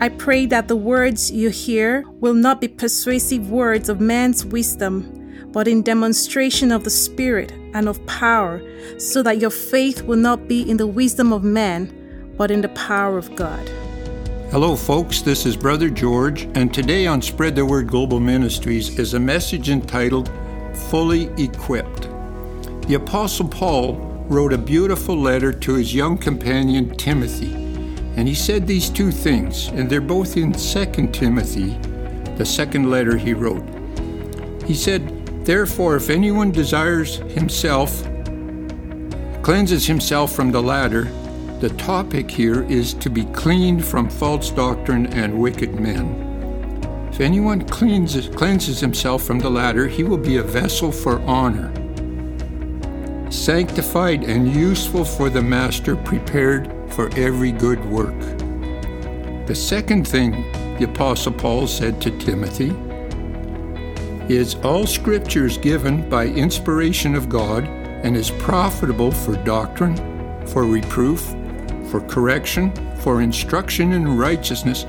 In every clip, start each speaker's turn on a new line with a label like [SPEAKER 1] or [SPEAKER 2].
[SPEAKER 1] I pray that the words you hear will not be persuasive words of man's wisdom, but in demonstration of the Spirit and of power, so that your faith will not be in the wisdom of man, but in the power of God.
[SPEAKER 2] Hello, folks. This is Brother George, and today on Spread the Word Global Ministries is a message entitled Fully Equipped. The Apostle Paul wrote a beautiful letter to his young companion Timothy. And he said these two things, and they're both in 2 Timothy, the second letter he wrote. He said, Therefore, if anyone desires himself, cleanses himself from the latter, the topic here is to be cleaned from false doctrine and wicked men. If anyone cleanses, cleanses himself from the latter, he will be a vessel for honor, sanctified and useful for the master, prepared for every good work. The second thing the Apostle Paul said to Timothy is all scripture is given by inspiration of God and is profitable for doctrine, for reproof, for correction, for instruction in righteousness,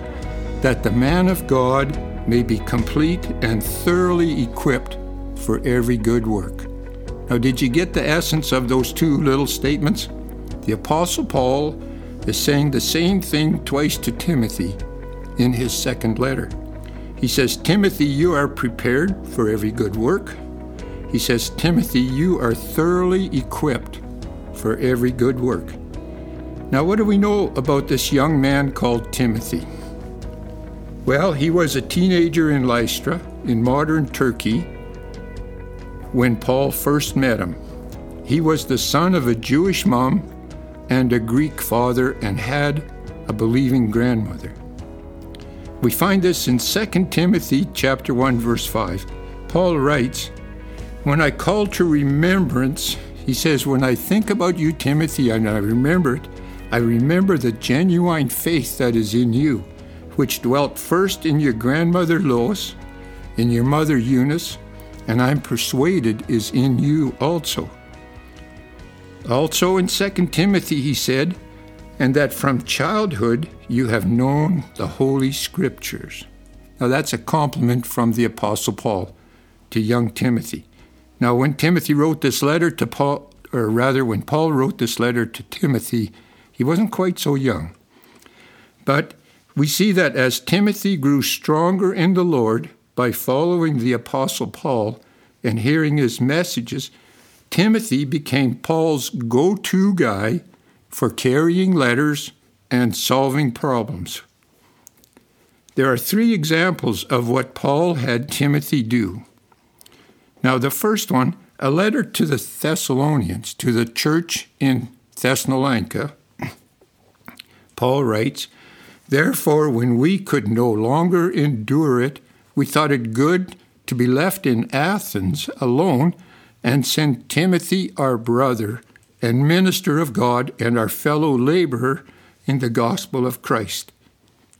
[SPEAKER 2] that the man of God may be complete and thoroughly equipped for every good work. Now, did you get the essence of those two little statements? The Apostle Paul is saying the same thing twice to Timothy in his second letter. He says, Timothy, you are prepared for every good work. He says, Timothy, you are thoroughly equipped for every good work. Now, what do we know about this young man called Timothy? Well, he was a teenager in Lystra, in modern Turkey, when Paul first met him. He was the son of a Jewish mom and a Greek father and had a believing grandmother. We find this in 2 Timothy chapter 1 verse 5. Paul writes, "When I call to remembrance, he says, when I think about you Timothy and I remember it, I remember the genuine faith that is in you, which dwelt first in your grandmother Lois, in your mother Eunice, and I'm persuaded is in you also." Also in 2 Timothy, he said, and that from childhood you have known the Holy Scriptures. Now that's a compliment from the Apostle Paul to young Timothy. Now, when Timothy wrote this letter to Paul, or rather, when Paul wrote this letter to Timothy, he wasn't quite so young. But we see that as Timothy grew stronger in the Lord by following the Apostle Paul and hearing his messages, Timothy became Paul's go to guy for carrying letters and solving problems. There are three examples of what Paul had Timothy do. Now, the first one, a letter to the Thessalonians, to the church in Thessalonica, Paul writes, Therefore, when we could no longer endure it, we thought it good to be left in Athens alone and send Timothy, our brother and minister of God and our fellow laborer in the gospel of Christ,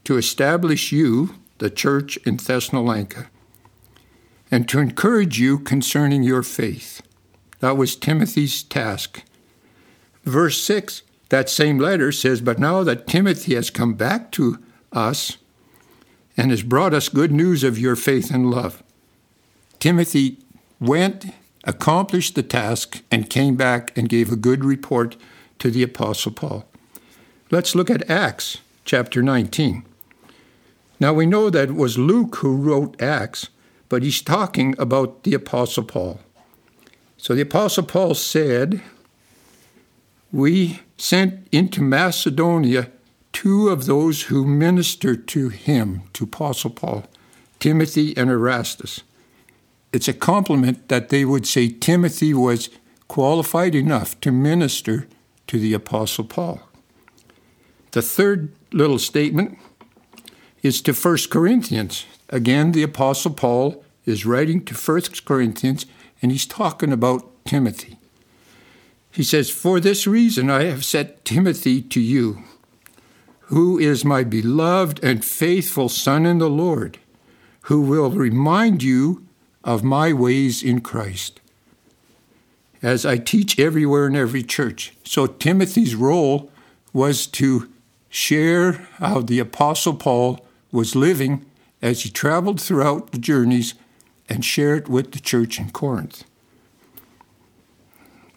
[SPEAKER 2] to establish you, the church in Thessalonica, and to encourage you concerning your faith. That was Timothy's task. Verse 6, that same letter says, But now that Timothy has come back to us and has brought us good news of your faith and love, Timothy went accomplished the task, and came back and gave a good report to the Apostle Paul. Let's look at Acts chapter 19. Now we know that it was Luke who wrote Acts, but he's talking about the Apostle Paul. So the Apostle Paul said, We sent into Macedonia two of those who ministered to him, to Apostle Paul, Timothy and Erastus it's a compliment that they would say Timothy was qualified enough to minister to the Apostle Paul. The third little statement is to 1 Corinthians. Again, the Apostle Paul is writing to 1 Corinthians, and he's talking about Timothy. He says, For this reason I have set Timothy to you, who is my beloved and faithful son in the Lord, who will remind you of my ways in Christ. As I teach everywhere in every church. So Timothy's role was to share how the Apostle Paul was living as he traveled throughout the journeys and share it with the church in Corinth.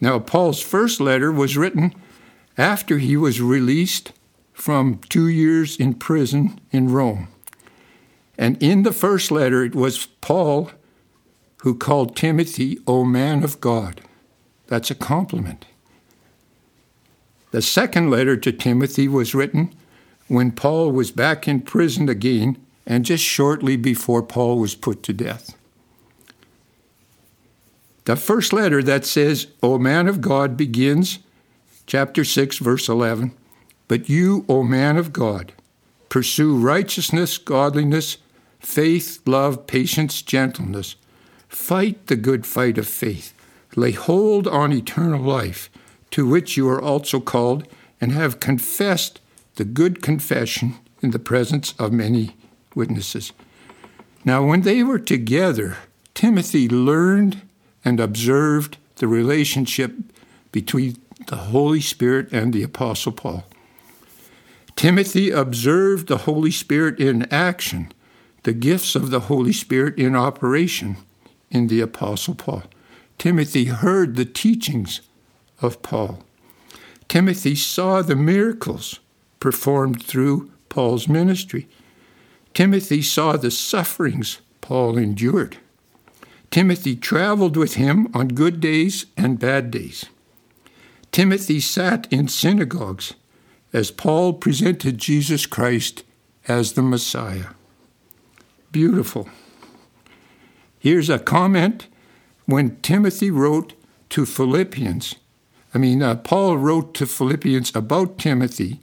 [SPEAKER 2] Now, Paul's first letter was written after he was released from two years in prison in Rome. And in the first letter, it was Paul who called Timothy, O man of God. That's a compliment. The second letter to Timothy was written when Paul was back in prison again and just shortly before Paul was put to death. The first letter that says, O man of God, begins chapter 6, verse 11. But you, O man of God, pursue righteousness, godliness, faith, love, patience, gentleness. Fight the good fight of faith. Lay hold on eternal life, to which you are also called, and have confessed the good confession in the presence of many witnesses. Now, when they were together, Timothy learned and observed the relationship between the Holy Spirit and the Apostle Paul. Timothy observed the Holy Spirit in action, the gifts of the Holy Spirit in operation in the Apostle Paul. Timothy heard the teachings of Paul. Timothy saw the miracles performed through Paul's ministry. Timothy saw the sufferings Paul endured. Timothy traveled with him on good days and bad days. Timothy sat in synagogues as Paul presented Jesus Christ as the Messiah. Beautiful. Here's a comment when Timothy wrote to Philippians. I mean, uh, Paul wrote to Philippians about Timothy.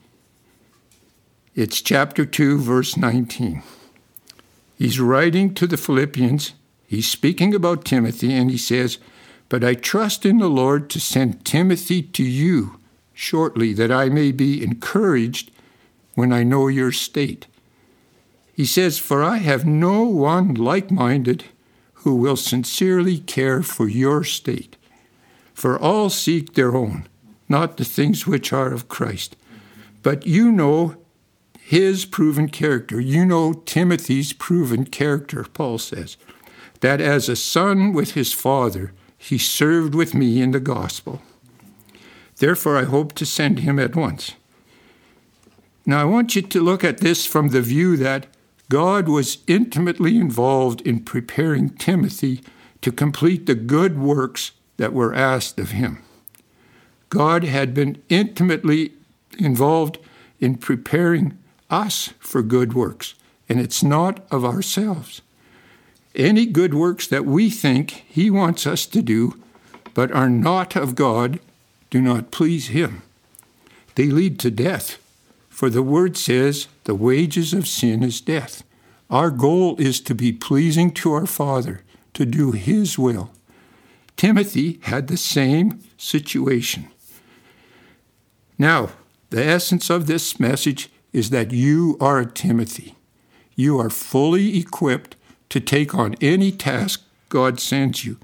[SPEAKER 2] It's chapter 2, verse 19. He's writing to the Philippians He's speaking about Timothy, and he says, But I trust in the Lord to send Timothy to you shortly, that I may be encouraged when I know your state. He says, For I have no one like minded who will sincerely care for your state. For all seek their own, not the things which are of Christ. But you know his proven character. You know Timothy's proven character, Paul says that as a son with his father, he served with me in the gospel. Therefore, I hope to send him at once. Now, I want you to look at this from the view that God was intimately involved in preparing Timothy to complete the good works that were asked of him. God had been intimately involved in preparing us for good works, and it's not of ourselves any good works that we think He wants us to do, but are not of God, do not please Him. They lead to death. For the Word says, the wages of sin is death. Our goal is to be pleasing to our Father, to do His will. Timothy had the same situation. Now, the essence of this message is that you are a Timothy. You are fully equipped to take on any task God sends you.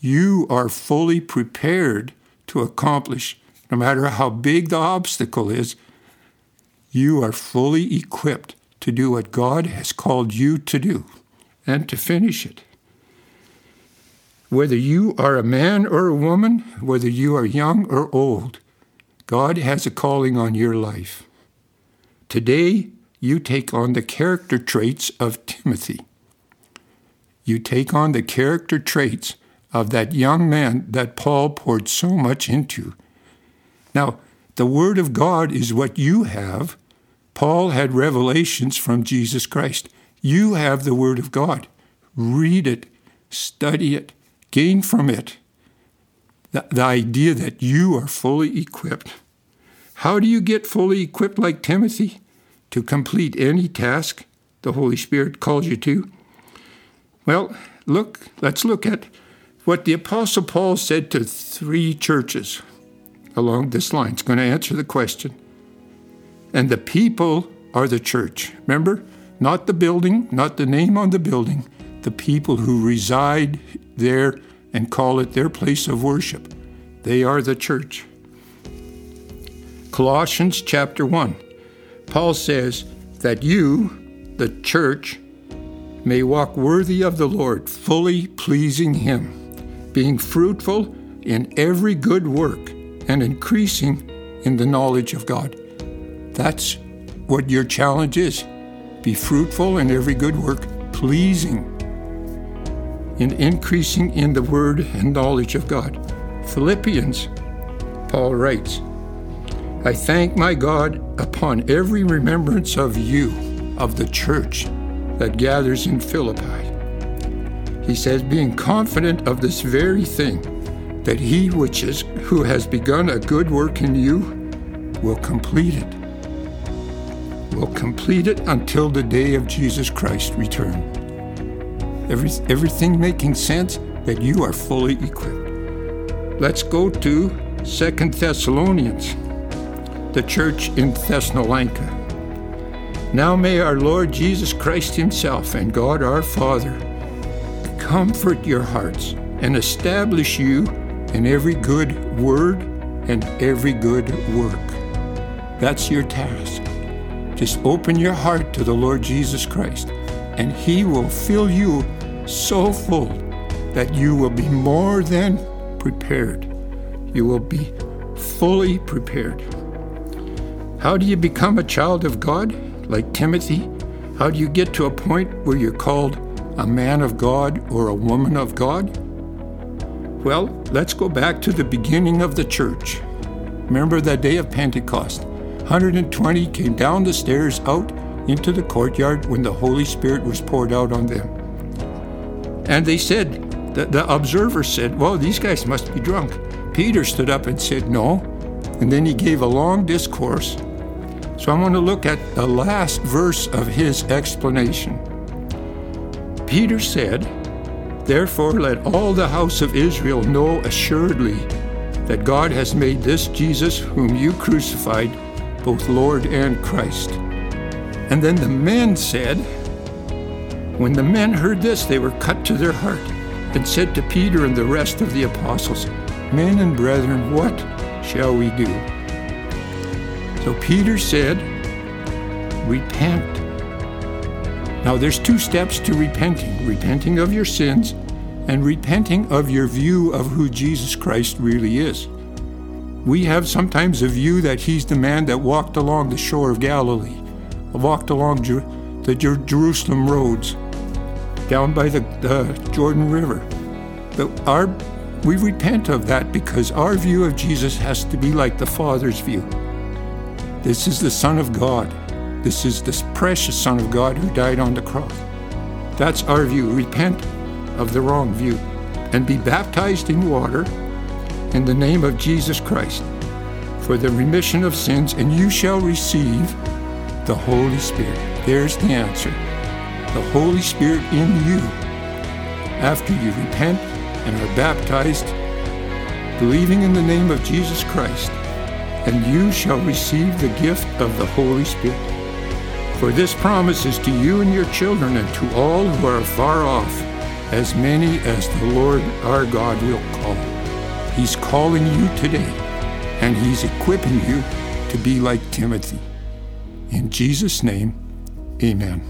[SPEAKER 2] You are fully prepared to accomplish, no matter how big the obstacle is, you are fully equipped to do what God has called you to do and to finish it. Whether you are a man or a woman, whether you are young or old, God has a calling on your life. Today, you take on the character traits of Timothy you take on the character traits of that young man that Paul poured so much into. Now, the Word of God is what you have. Paul had revelations from Jesus Christ. You have the Word of God. Read it, study it, gain from it the, the idea that you are fully equipped. How do you get fully equipped like Timothy? To complete any task the Holy Spirit calls you to? Well, look, let's look at what the Apostle Paul said to three churches along this line. It's going to answer the question. And the people are the church. Remember? Not the building, not the name on the building, the people who reside there and call it their place of worship. They are the church. Colossians chapter 1. Paul says that you, the church, may walk worthy of the Lord, fully pleasing Him, being fruitful in every good work and increasing in the knowledge of God. That's what your challenge is. Be fruitful in every good work, pleasing in increasing in the word and knowledge of God. Philippians, Paul writes, I thank my God upon every remembrance of you, of the church that gathers in Philippi. He says, being confident of this very thing, that he which is who has begun a good work in you will complete it. Will complete it until the day of Jesus Christ return. Every, everything making sense that you are fully equipped. Let's go to Second Thessalonians, the church in Thessalonica. Now may our Lord Jesus Christ Himself and God our Father comfort your hearts and establish you in every good word and every good work. That's your task. Just open your heart to the Lord Jesus Christ, and He will fill you so full that you will be more than prepared. You will be fully prepared. How do you become a child of God, like Timothy? How do you get to a point where you're called a man of God or a woman of God? Well, let's go back to the beginning of the church. Remember that day of Pentecost? 120 came down the stairs out into the courtyard when the Holy Spirit was poured out on them. And they said, the, the observer said, Well, these guys must be drunk. Peter stood up and said, No. And then he gave a long discourse. So I want to look at the last verse of his explanation. Peter said, Therefore, let all the house of Israel know assuredly that God has made this Jesus, whom you crucified, both Lord and Christ. And then the men said, when the men heard this, they were cut to their heart and said to Peter and the rest of the apostles, Men and brethren, what shall we do? So Peter said, Repent. Now there's two steps to repenting repenting of your sins and repenting of your view of who Jesus Christ really is. We have sometimes a view that he's the man that walked along the shore of Galilee, walked along Jer- the Jer- Jerusalem roads, down by the, Jordan River. But our, we repent of that because our view of Jesus has to be like the Father's view. This is the Son of God. This is the precious Son of God who died on the cross. That's our view. Repent of the wrong view and be baptized in water in the name of Jesus Christ for the remission of sins, and you shall receive the Holy Spirit. There's the answer the Holy Spirit in you after you repent and are baptized, believing in the name of Jesus Christ, and you shall receive the gift of the Holy Spirit. For this promise is to you and your children and to all who are far off, as many as the Lord our God will call. He's calling you today, and He's equipping you to be like Timothy. In Jesus' name, amen.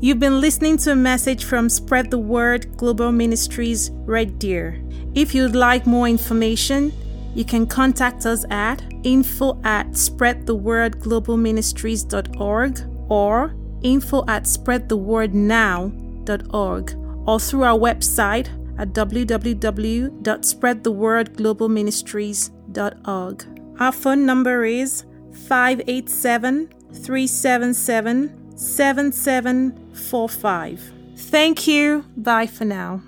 [SPEAKER 1] You've been listening to a message from Spread the Word Global Ministries Red Deer. If you'd like more information, you can contact us at info at spreadthewordglobalministries.org or info at spreadthewordnow.org or through our website at www.spreadthewordglobalministries.org. Our phone number is 587 377 7745. Thank you. Bye for now.